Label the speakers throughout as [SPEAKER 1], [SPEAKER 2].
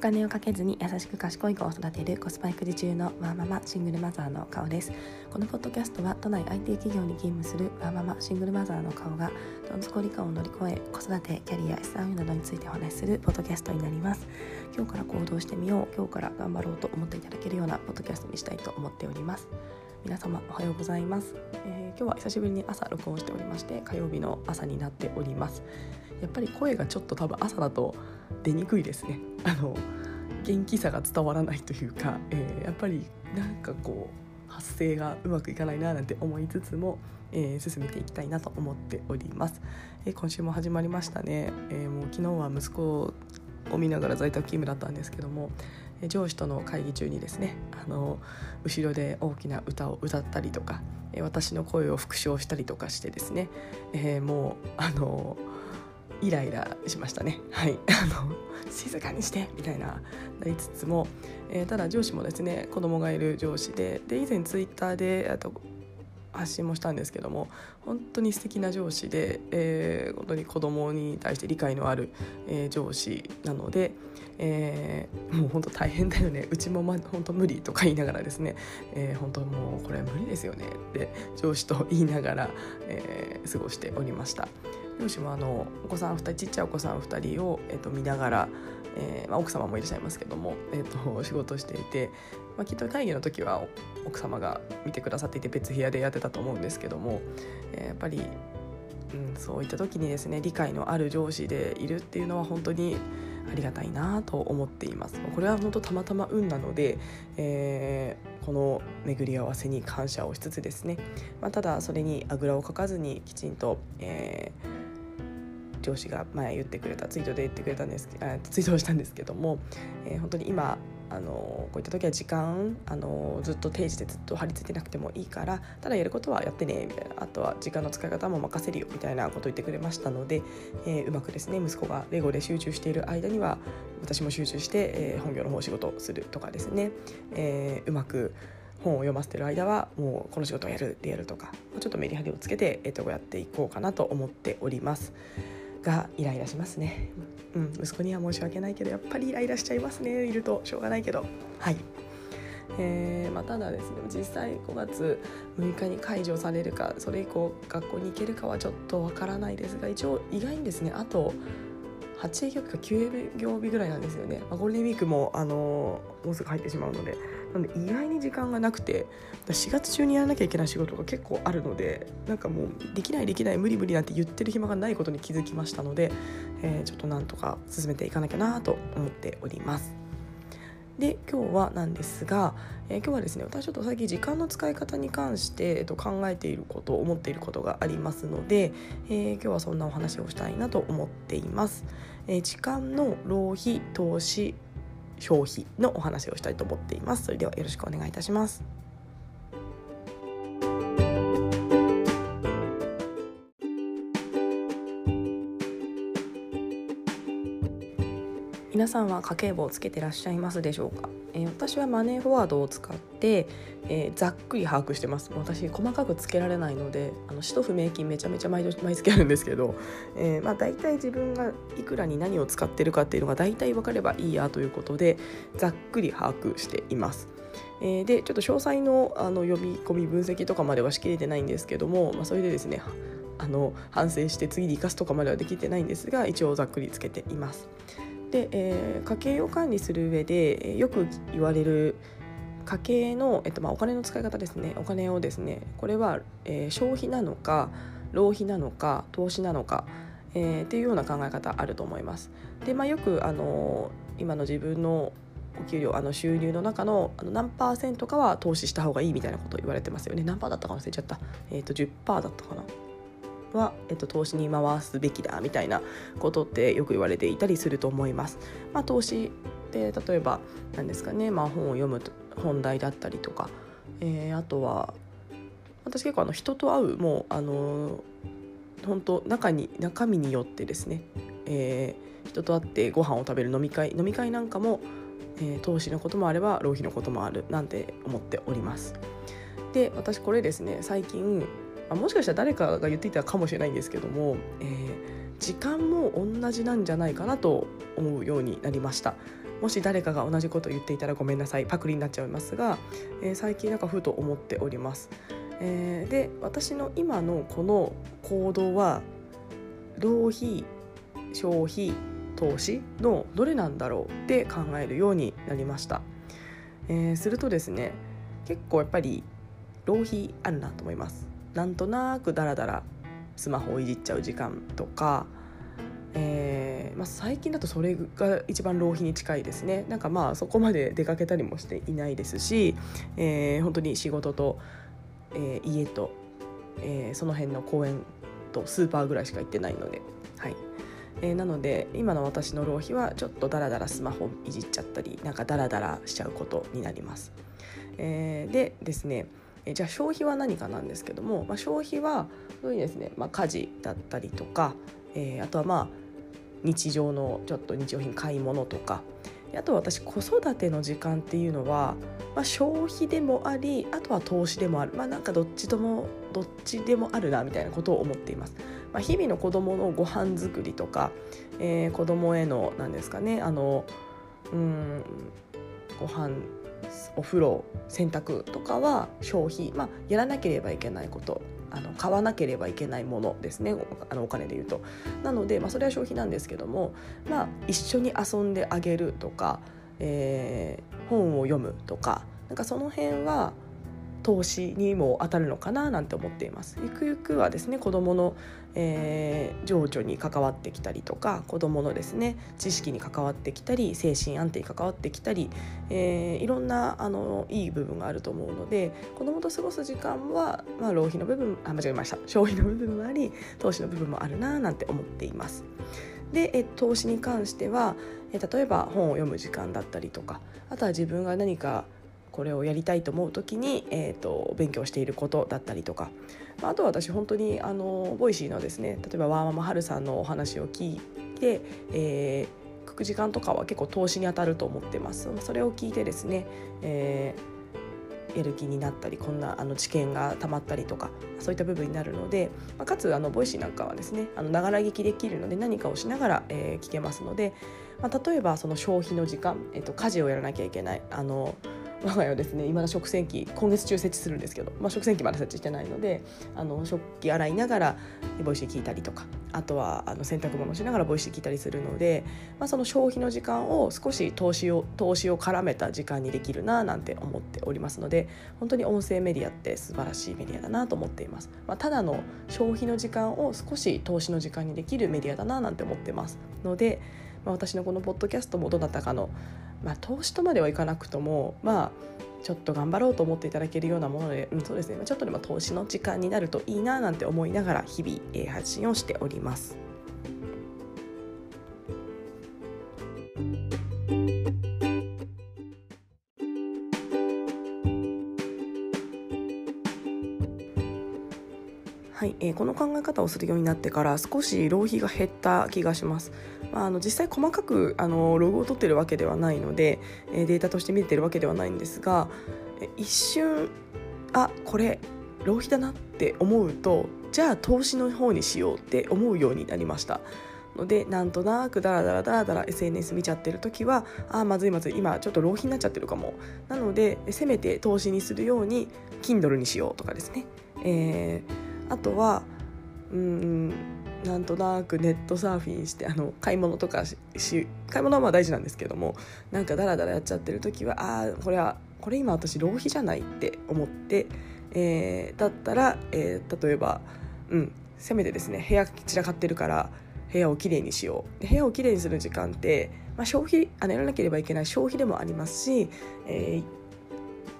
[SPEAKER 1] お金をかけずに優しく賢い子を育てるコスパ育児中のワーママシングルマザーの顔です。このポッドキャストは都内 IT 企業に勤務するワーママシングルマザーの顔がどん底理科を乗り越え子育てキャリア資産運などについてお話しするポッドキャストになります。今日から行動してみよう今日から頑張ろうと思っていただけるようなポッドキャストにしたいと思っております。皆様おはようございます、えー、今日は久しぶりに朝録音しておりまして火曜日の朝になっております。やっぱり声がちょっと多分朝だと出にくいですね。あの元気さが伝わらないというか、えー、やっぱりなんかこう発声がうまくいかないななんて思いつつも、えー、進めていきたいなと思っております、えー、今週も始まりましたね、えもう昨日は息子を見ながら在宅勤務だったんですけども上司との会議中にですねあの後ろで大きな歌を歌ったりとか私の声を復唱したりとかしてですね、えー、もうあのイライラしましたね。はい、あの静かにしてみたいななりつつも、えー、ただ上司もですね子供がいる上司でで以前ツイッターであと発信もしたんですけども本当に素敵な上司で、えー、本当に子供に対して理解のある、えー、上司なので、えー、もう本当大変だよねうちも、ま、本当無理とか言いながらですね、えー、本当もうこれ無理ですよねって上司と言いながら、えー、過ごしておりました。両親もあのお子さん2人ちっちゃいお子さん2人を、えー、と見ながら、えーまあ、奥様もいらっしゃいますけども、えー、と 仕事していて、まあ、きっと会議の時は奥様が見てくださっていて別部屋でやってたと思うんですけども、えー、やっぱり、うん、そういった時にですね理解のある上司でいるっていうのは本当にありがたいなと思っています。これは本当たまたま運なので、えー、この巡り合わせに感謝をしつつですね、まあ、ただそれにあぐらをかかずにきちんと、えー上司が前言ってくれたツイートで言ってくれたんですあツイートをしたんですけども、えー、本当に今あのこういった時は時間あのずっと定時でずっと張り付いてなくてもいいからただやることはやってねみたいなあとは時間の使い方も任せるよみたいなことを言ってくれましたので、えー、うまくですね息子がレゴで集中している間には私も集中して、えー、本業の方仕事をするとかですね、えー、うまく本を読ませてる間はもうこの仕事をやるでやるとかちょっとメリハリをつけて、えー、とやっていこうかなと思っております。がイライラしますね、うん、息子には申し訳ないけどやっぱりイライラしちゃいますね。いるとしょうがないけど。はい。えーまあ、ただですね実際5月6日に解除されるかそれ以降学校に行けるかはちょっとわからないですが一応意外にですねあと8営業日か9営業日ぐらいなんですよね、まあ、ゴールデンウィークも、あのー、もうすぐ入ってしまうので。なので意外に時間がなくて4月中にやらなきゃいけない仕事が結構あるのでなんかもうできないできない無理無理なんて言ってる暇がないことに気づきましたので、えー、ちょっとなんとか進めていかなきゃなと思っております。で今日はなんですが、えー、今日はですね私ちょっと最近時間の使い方に関して、えー、と考えていること思っていることがありますので、えー、今日はそんなお話をしたいなと思っています。えー、時間の浪費投資消費のお話をしたいと思っています。それではよろしくお願いいたします。さんは家計簿をつけてらっしゃいますでしょうか、えー、私はマネーフォワードを使って、えー、ざっくり把握してます私細かくつけられないのであの使途不明金めちゃめちゃ毎年毎月あるんですけど、えー、まあ大体自分がいくらに何を使ってるかっていうのが大体分かればいいやということでざっくり把握しています。えー、でちょっと詳細のあの読み込み分析とかまではしきれてないんですけども、まあ、それでですねあの反省して次に生かすとかまではできてないんですが一応ざっくりつけています。で、えー、家計を管理する上で、よく言われる家計の、えっとまあ、お金の使い方ですね。お金をですねこれは、えー、消費なのか浪費なのか投資なのか、えー、っていうような考え方あると思います。で、まあ、よく、あの今の自分のお給料あの収入の中のあの何パーセントかは投資した方がいいみたいなことを言われてますよね。何パーだったか忘れちゃった、えー、と10%だったかな。は、えっと、投資に回すべきだみたいなことってよく言われていたりすると思います。まあ、投資って例えば何ですかね、まあ、本を読む本題だったりとか、えー、あとは私結構あの人と会うもうあの本当中に中身によってですね、えー、人と会ってご飯を食べる飲み会飲み会なんかも、えー、投資のこともあれば浪費のこともあるなんて思っております。で私これですね最近あ、もしかしたら誰かが言っていたかもしれないんですけども、えー、時間も同じなんじゃないかなと思うようになりました。もし誰かが同じことを言っていたらごめんなさいパクリになっちゃいますが、えー、最近なんかふと思っております。えー、で私の今のこの行動は浪費消費投資のどれなんだろうって考えるようになりました、えー、するとですね結構やっぱり浪費あるなと思いますなんとなくダラダラスマホをいじっちゃう時間とか、えーまあ、最近だとそれが一番浪費に近いですね。なんかまあそこまで出かけたりもしていないですし、えー、本当に仕事と、えー、家と、え、その辺の公園とスーパーぐらいしか行ってないので、はい。え、なので今の私の浪費はちょっとダラダラスマホいじっちゃったりなんかダラダラしちゃうことになります。え、でですねえじゃあ消費は何かなんですけども、まあ、消費はそういうですね、まあ、家事だったりとか、えー、あとはまあ日常のちょっと日用品買い物とかあとは私子育ての時間っていうのは、まあ、消費でもありあとは投資でもあるまあなんかどっちともどっちでもあるなみたいなことを思っています。まあ、日々の子どものご飯作りとか、えー、子どもへの何ですかねあのうんご飯お風呂洗濯とかは消費、まあ、やらなければいけないことあの買わなければいけないものですねあのお金で言うと。なので、まあ、それは消費なんですけども、まあ、一緒に遊んであげるとか、えー、本を読むとかなんかその辺は投資にも当たるのかななんて思っていますゆくゆくはですね子どもの、えー、情緒に関わってきたりとか子どものですね知識に関わってきたり精神安定に関わってきたり、えー、いろんなあのいい部分があると思うので子どもと過ごす時間は、まあ、浪費の部分あ間違えました消費の部分もあり投資の部分もあるななんて思っています。で、え投資に関しては、え例えば本を読む時間だったりとかあとは自分が何かこれをやりたいと思う時に、えーと、勉強していることだったりとか、まあ、あとは私本当にあの Voicy のですね例えばワーママハルさんのお話を聞いて、えー、聞く時間とかは結構投資に当たると思ってます。それを聞いてですね、えー、やる気になったりこんなあの知見がたまったりとかそういった部分になるので、まあ、かつあの Voicy なんかはですねながら聞きできるので何かをしながら、えー、聞けますので、まあ、例えばその消費の時間、えーと家事をやらなきゃいけない。あの我が家はですね今の食洗機今月中設置するんですけど、まあ、食洗機まだ設置してないのであの食器洗いながら Voicy 聞いたりとかあとはあの洗濯物しながら Voicy 聞いたりするので、まあ、その消費の時間を少し投資を投資を絡めた時間にできるななんて思っておりますので本当に音声メディアって素晴らしいメディアだなと思っています、まあ、ただの消費の時間を少し投資の時間にできるメディアだななんて思ってますので、まあ、私のこのポッドキャストもどなたかのまあ、投資とまではいかなくともまあちょっと頑張ろうと思っていただけるようなもので、うん、そうですねちょっとでも投資の時間になるといいななんて思いながら日々、えー、発信をしております。えー、この考え方をするようになってから少し浪費が減った気がします。まあ、あの実際細かくあのログを取ってるわけではないので、えー、データとして見てるわけではないんですが一瞬あこれ浪費だなって思うとじゃあ投資の方にしようって思うようになりました。のでなんとなくダラダラダラダラ SNS 見ちゃってる時はあまずいまずい今ちょっと浪費になっちゃってるかもなのでせめて投資にするように Kindle にしようとかですね、えーあとはうんなんとなくネットサーフィンしてあの買い物とかし買い物はまあ大事なんですけどもなんかダラダラやっちゃってる時はああこれはこれ今私浪費じゃないって思って、えー、だったら、えー、例えば、うん、せめてですね部屋散らかってるから部屋をきれいにしよう。部屋をきれいにする時間って、まあ、消費あのやらなければいけない消費でもありますし、えー、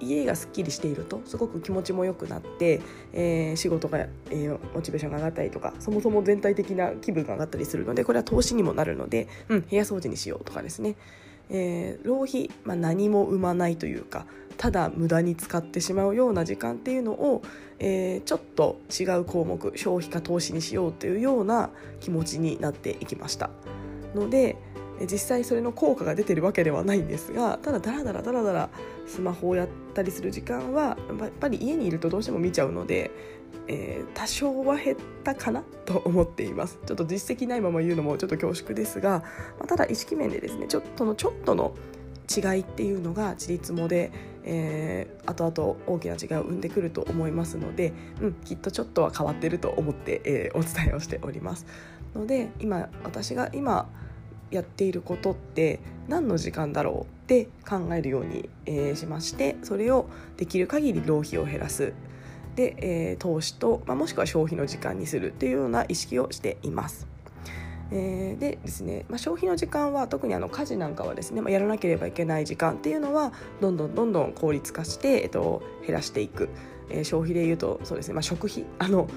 [SPEAKER 1] 家がすっきりしているとすごく気持ちも良くなって、えー、仕事が、えー、モチベーションが上がったりとかそもそも全体的な気分が上がったりするのでこれは投資にもなるので、うん、部屋掃除にしようとかですね、えー、浪費、まあ、何も生まないというかただ無駄に使ってしまうような時間っていうのを、えー、ちょっと違う項目消費か投資にしようというような気持ちになっていきました。ので、実際それの効果が出てるわけではないんですがただダラダラダラダラスマホをやったりする時間はやっぱり家にいるとどうしても見ちゃうので、えー、多少は減ったかな？と思っています。ちょっと実績ないまま言うのもちょっと恐縮ですが、まあ、ただ意識面でですねちょっとのちょっとの違いっていうのが自立もで、えー、後々大きな違いを生んでくると思いますので、うん、きっとちょっとは変わってると思って、えー、お伝えをしております。ので今私が今やっていることって何の時間だろうって考えるように、えー、しましてそれをできる限り浪費を減らす。で、えー、投資と、まあ、もしくは消費の時間にするっていうような意識をしています。えー、でですね、まあ、消費の時間は特にあの家事なんかはですね、まあ、やらなければいけない時間っていうのはどんどんどんどん効率化して、えっと、減らしていく、えー、消費でいうとそうですね、まあ、食費。あの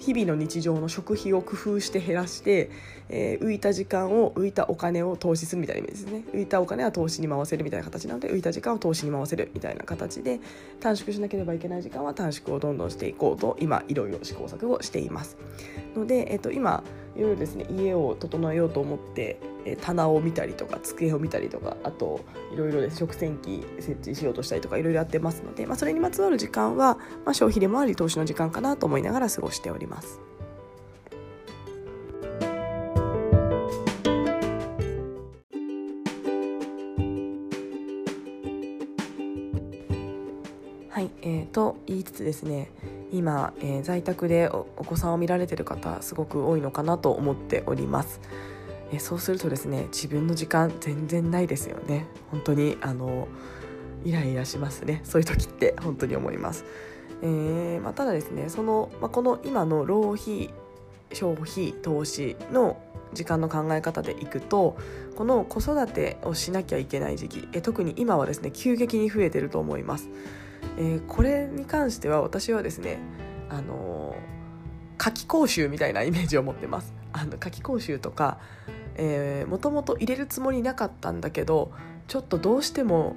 [SPEAKER 1] 日々の日常の食費を工夫して減らして、えー、浮いた時間を浮いたお金を投資するみたいな意味ですね。浮いたお金は投資に回せるみたいな形なので浮いた時間を投資に回せるみたいな形で短縮しなければいけない時間は短縮をどんどんしていこうと今いろいろ試行錯誤しています。ので、えー、と今いろいろですね家を整えようと思ってえ棚を見たりとか机を見たりとかあといろいろ食洗機設置しようとしたりとかいろいろやってますので、まあ、それにまつわる時間は、まあ、消費でもあり投資の時間かなと思いながら過ごしております。はい、えー、と言いつつですね今、えー、在宅でお子さんを見られてる方すごく多いのかなと思っております。えそうするとですね自分の時間全然ないですよね。本当にあのイライラしますね。そういう時って本当に思います、えーまあ、ただですねその、まあ、この今の浪費消費投資の時間の考え方でいくとこの子育てをしなきゃいけない時期え特に今はですね急激に増えてると思います、えー、これに関しては私はですねあの夏季講習みたいなイメージを持ってます。あの夏季講習とかもともと入れるつもりなかったんだけどちょっとどうしても、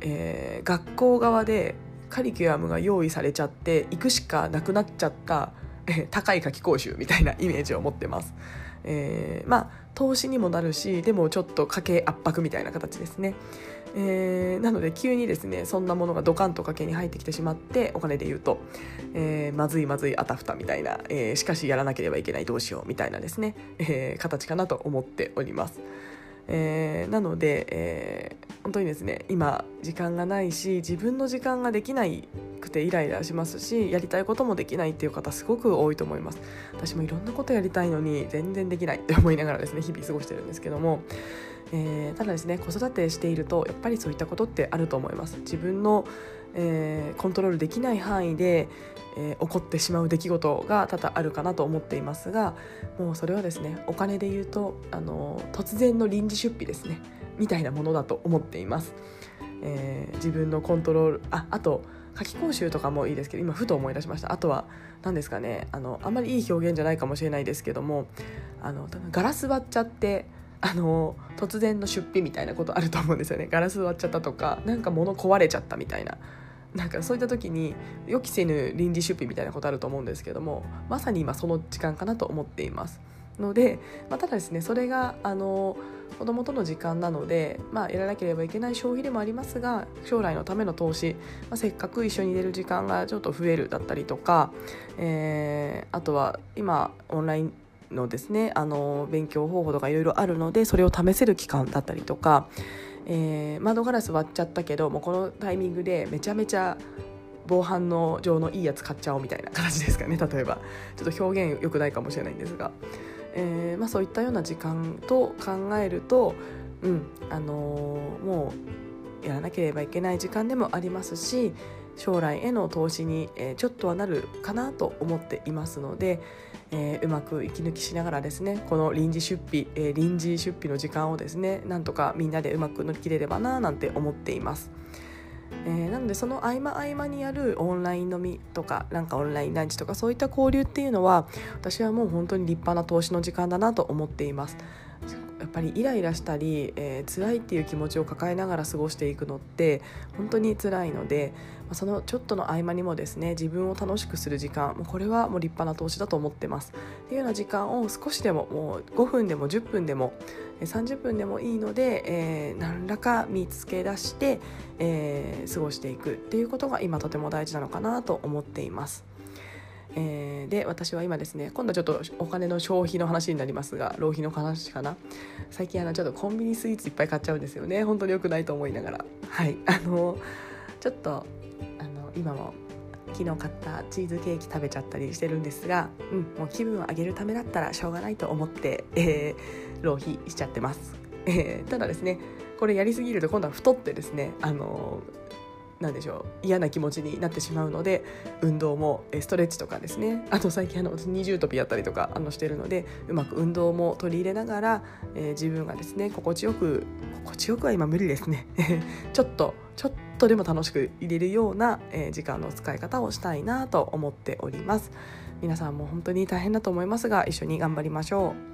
[SPEAKER 1] えー、学校側でカリキュラムが用意されちゃって行くしかなくなっちゃった、えー、高い夏期講習みたいなイメージを持ってます。えー、まあ投資にもなるしでもちょっと家計圧迫みたいな形ですね。えー、なので急にですねそんなものがドカンと家計に入ってきてしまってお金で言うと、えー、まずいまずいあたふたみたいな、えー、しかしやらなければいけないどうしようみたいなですね、えー、形かなと思っております。えー、なので、えー、本当にですね今時間がないし自分の時間ができないくてイライラしますしやりたいこともできないっていう方すごく多いと思います。私もいろんなことやりたいのに全然できないって思いながらですね日々過ごしてるんですけどもえー、ただですね子育てしているとやっぱりそういったことってあると思います。自分の、えー、コントロールできない範囲で、えー、起こってしまう出来事が多々あるかなと思っていますがもうそれはですねお金で言うとあの突然の臨時出費ですね。みたいなものだと思っています、えー、自分のコントロールああと夏期講習とかもいいですけど今ふと思い出しました。あとは何ですかねあのあんまりいい表現じゃないかもしれないですけどもあの多分ガラス割っちゃってあの突然の出費みたいなことあると思うんですよね。ガラス割っちゃったとかなんか物壊れちゃったみたいな。なんかそういった時に予期せぬ臨時出費みたいなことあると思うんですけどもまさに今その時間かなと思っています。ので、まあ、ただですねそれがあの子供との時間なので、まあ、やらなければいけない消費でもありますが将来のための投資、まあ、せっかく一緒に出る時間がちょっと増えるだったりとか、えー、あとは今オンラインのですねあの勉強方法とかいろいろあるのでそれを試せる期間だったりとか、えー、窓ガラス割っちゃったけどもうこのタイミングでめちゃめちゃ防犯の上のいいやつ買っちゃおうみたいな形ですかね例えば。ちょっと表現良くないかもしれないんですが、えーまあ、そういったような時間と考えると、うんあのー、もうやらなければいけない時間でもありますし将来への投資に、え、ちょっとはなるかなと思っていますので、えー、うまく息抜きしながらですねこの臨時出費、えー、臨時出費の時間をですねなんとかみんなでうまく乗り切れればななんて思っています。えー、なのでその合間合間にやるオンライン飲みとかなんかオンラインランチとかそういった交流っていうのは私はもう本当に立派な投資の時間だなと思っています。やっぱりイライラしたり、えー、辛いっていう気持ちを抱えながら過ごしていくのって本当に辛いのでそのちょっとの合間にもですね自分を楽しくする時間これはもう立派な投資だと思ってますっていうような時間を少しでももう5分でも10分でも、30分でもいいので、えー、何らか見つけ出して、えー、過ごしていくっていうことが今とても大事なのかなと思っています。えー、で私は今ですね今度はちょっとお金の消費の話になりますが浪費の話かな。最近あのちょっとコンビニスイーツいっぱい買っちゃうんですよね。本当に良くないと思いながら。はい。あのちょっとあの今も昨日買ったチーズケーキ食べちゃったりしてるんですが、うん、もう気分を上げるためだったらしょうがないと思って、えー、浪費しちゃってます、えー、ただですねこれやりすぎると今度は太ってですねあのなんでしょう嫌な気持ちになってしまうので運動もストレッチとかですね。あと最近あの二重跳びやったりとかあのしてるのでうまく運動も取り入れながら、えー、自分がですね心地よく心地よくは今無理ですね。ちょっとちょっとでも楽しく入れるような、えー、時間の使い方をしたいなと思っております。皆さんも本当に大変だと思いますが一緒に頑張りましょう。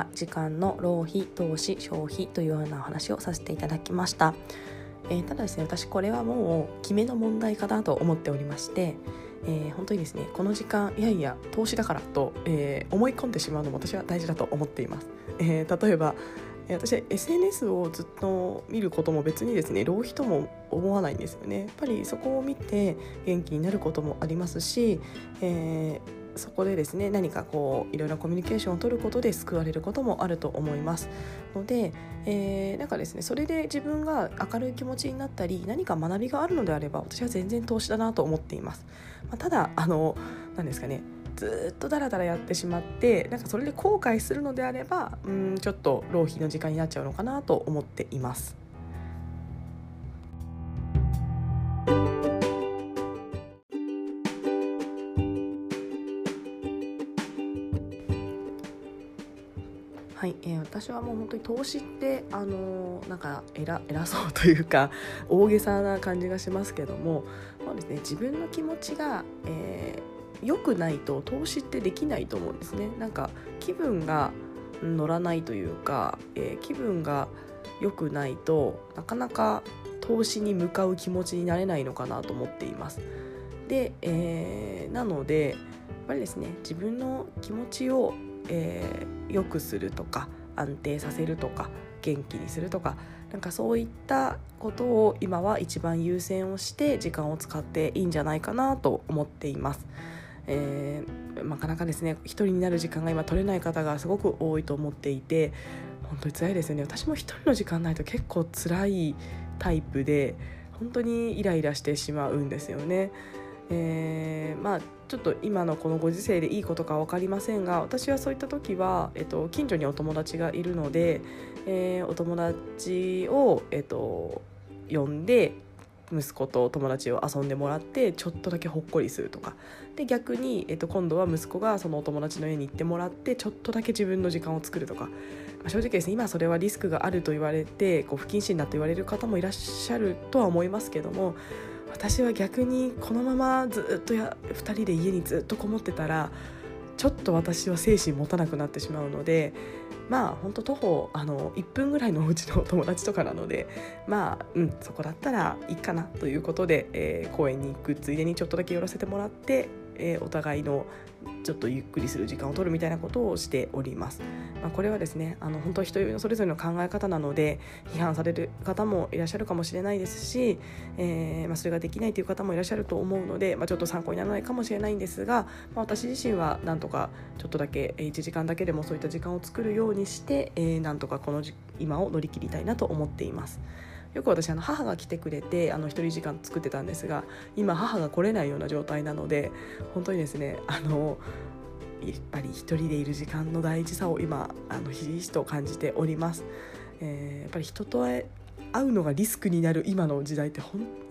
[SPEAKER 1] は時間の浪費投資消費というようなお話をさせていただきました、えー、ただですね私これはもう決めの問題かなと思っておりまして、えー、本当にですねこの時間いやいや投資だからと、えー、思い込んでしまうのも私は大事だと思っています、えー、例えば私は SNS をずっと見ることも別にですね浪費とも思わないんですよね。やっぱりそこを見て元気になることもありますし、えーそこでですね何かこういろいろコミュニケーションを取ることで救われることもあると思います。ので、えー、なんかですねそれで自分が明るい気持ちになったり何か学びがあるのであれば私は全然投資だなと思っています、まあ、ただあの何ですかねずっとダラダラやってしまってなんかそれで後悔するのであればうんちょっと浪費の時間になっちゃうのかなと思っています。私はもう本当に投資ってあの、なんか偉偉そうというか 大げさな感じがしますけどもそうですね自分の気持ちが、えー、良くないと投資ってできないと思うんですね。なんか気分が乗らないというか、えー、気分が良くないとなかなか投資に向かう気持ちになれないのかなと思っています。で、えー、なのでやっぱりですね自分の気持ちをえー、良くするとか安定させるとか元気にするとかなんかそういったことを今は一番優先をして時間を使っていいんじゃないかなと思っています。えー、なかなかですね一人になる時間が今取れない方がすごく多いと思っていて本当に辛いですよね私も一人の時間ないと結構辛いタイプで本当にイライラしてしまうんですよね。えー、まあちょっと今のこのご時世でいいことか分かりませんが私はそういった時は、えっと、近所にお友達がいるので、えー、お友達を、えっと、呼んで息子と友達を遊んでもらってちょっとだけほっこりするとか。で逆に、えっと、今度は息子がそのお友達の家に行ってもらってちょっとだけ自分の時間を作るとか、まあ、正直ですね今それはリスクがあると言われてこう不謹慎だと言われる方もいらっしゃるとは思いますけども私は逆にこのままずっとや2人で家にずっとこもってたらちょっと私は精神持たなくなってしまうのでまあほんと徒歩あの1分ぐらいのおうちの友達とかなのでまあうんそこだったらいいかなということで、えー、公園に行くついでにちょっとだけ寄らせてもらってえー、お互いのちょっとゆっくりする時間を取るみたいなことをしております。まあ、これはですねあの本当人それぞれの考え方なので批判される方もいらっしゃるかもしれないですし、えー、まあ、それができないという方もいらっしゃると思うので、まあ、ちょっと参考にならないかもしれないんですが、ま私自身はなんとかちょっとだけ1時間だけでもそういった時間を作るようにして、えー、なんとかこの今を乗り切りたいなと思っています。よく私あの母が来てくれてあの1人時間作ってたんですが今母が来れないような状態なので本当にですねあのやっぱり一人でいる時間の大事さを今あのひしひしと感じております。えー、やっぱり人と会うのがリスクになる今の時代って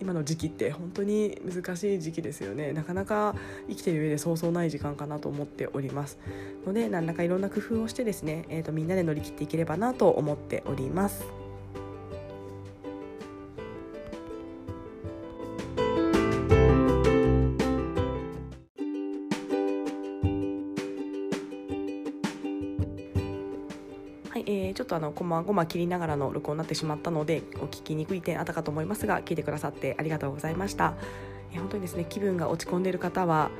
[SPEAKER 1] 今の時期って本当に難しい時期ですよねなかなか生きてる上でそうそうない時間かなと思っておりますので何らかいろんな工夫をしてですね、えーとみんなで乗り切っていければなと思っております。はい、えー、ちょっとあのこまごま切りながらの録音になってしまったのでお聞きにくい点あったかと思いますが聞いてくださってありがとうございました。え本当にですね気分が落ち込んでいる方は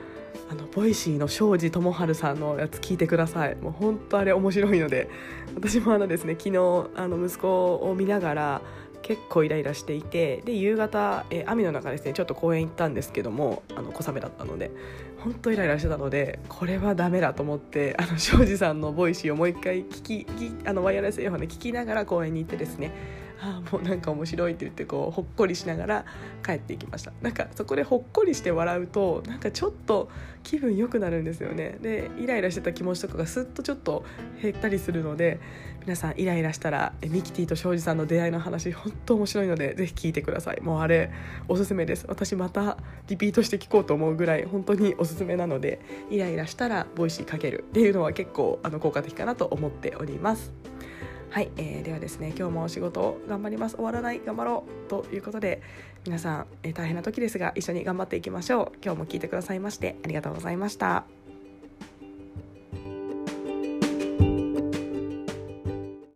[SPEAKER 1] あの Voicy の庄司智春さんのやつ聞いてください。もう本当あれ面白いので私もあのですね昨日あの息子を見ながら結構イライラしていてで夕方、え雨の中ですねちょっと公園行ったんですけどもあの小雨だったので本当イライラしてたのでこれはダメだと思ってあの庄司さんの Voicy をもう一回聞きあのワイヤレスイヤホンで聞きながら公園に行ってですねあ もうなんか面白いって言ってこうほっこりしながら帰っていきました。なんかそこでほっこりして笑うとなんかちょっと気分良くなるんですよね。でイライラしてた気持ちとかがすっとちょっと減ったりするので皆さんイライラしたらミキティと庄司さんの出会いの話本当面白いのでぜひ聞いてください。もうあれおすすめです。私またリピートして聞こうと思うぐらい本当におすすめなのでイライラしたら Voicy かけるっていうのは結構あの効果的かなと思っております。はい、えー、ではですね今日もお仕事を頑張ります。終わらない頑張ろうということで皆さん、えー、大変な時ですが一緒に頑張っていきましょう。今日も聞いてくださいましてありがとうございました。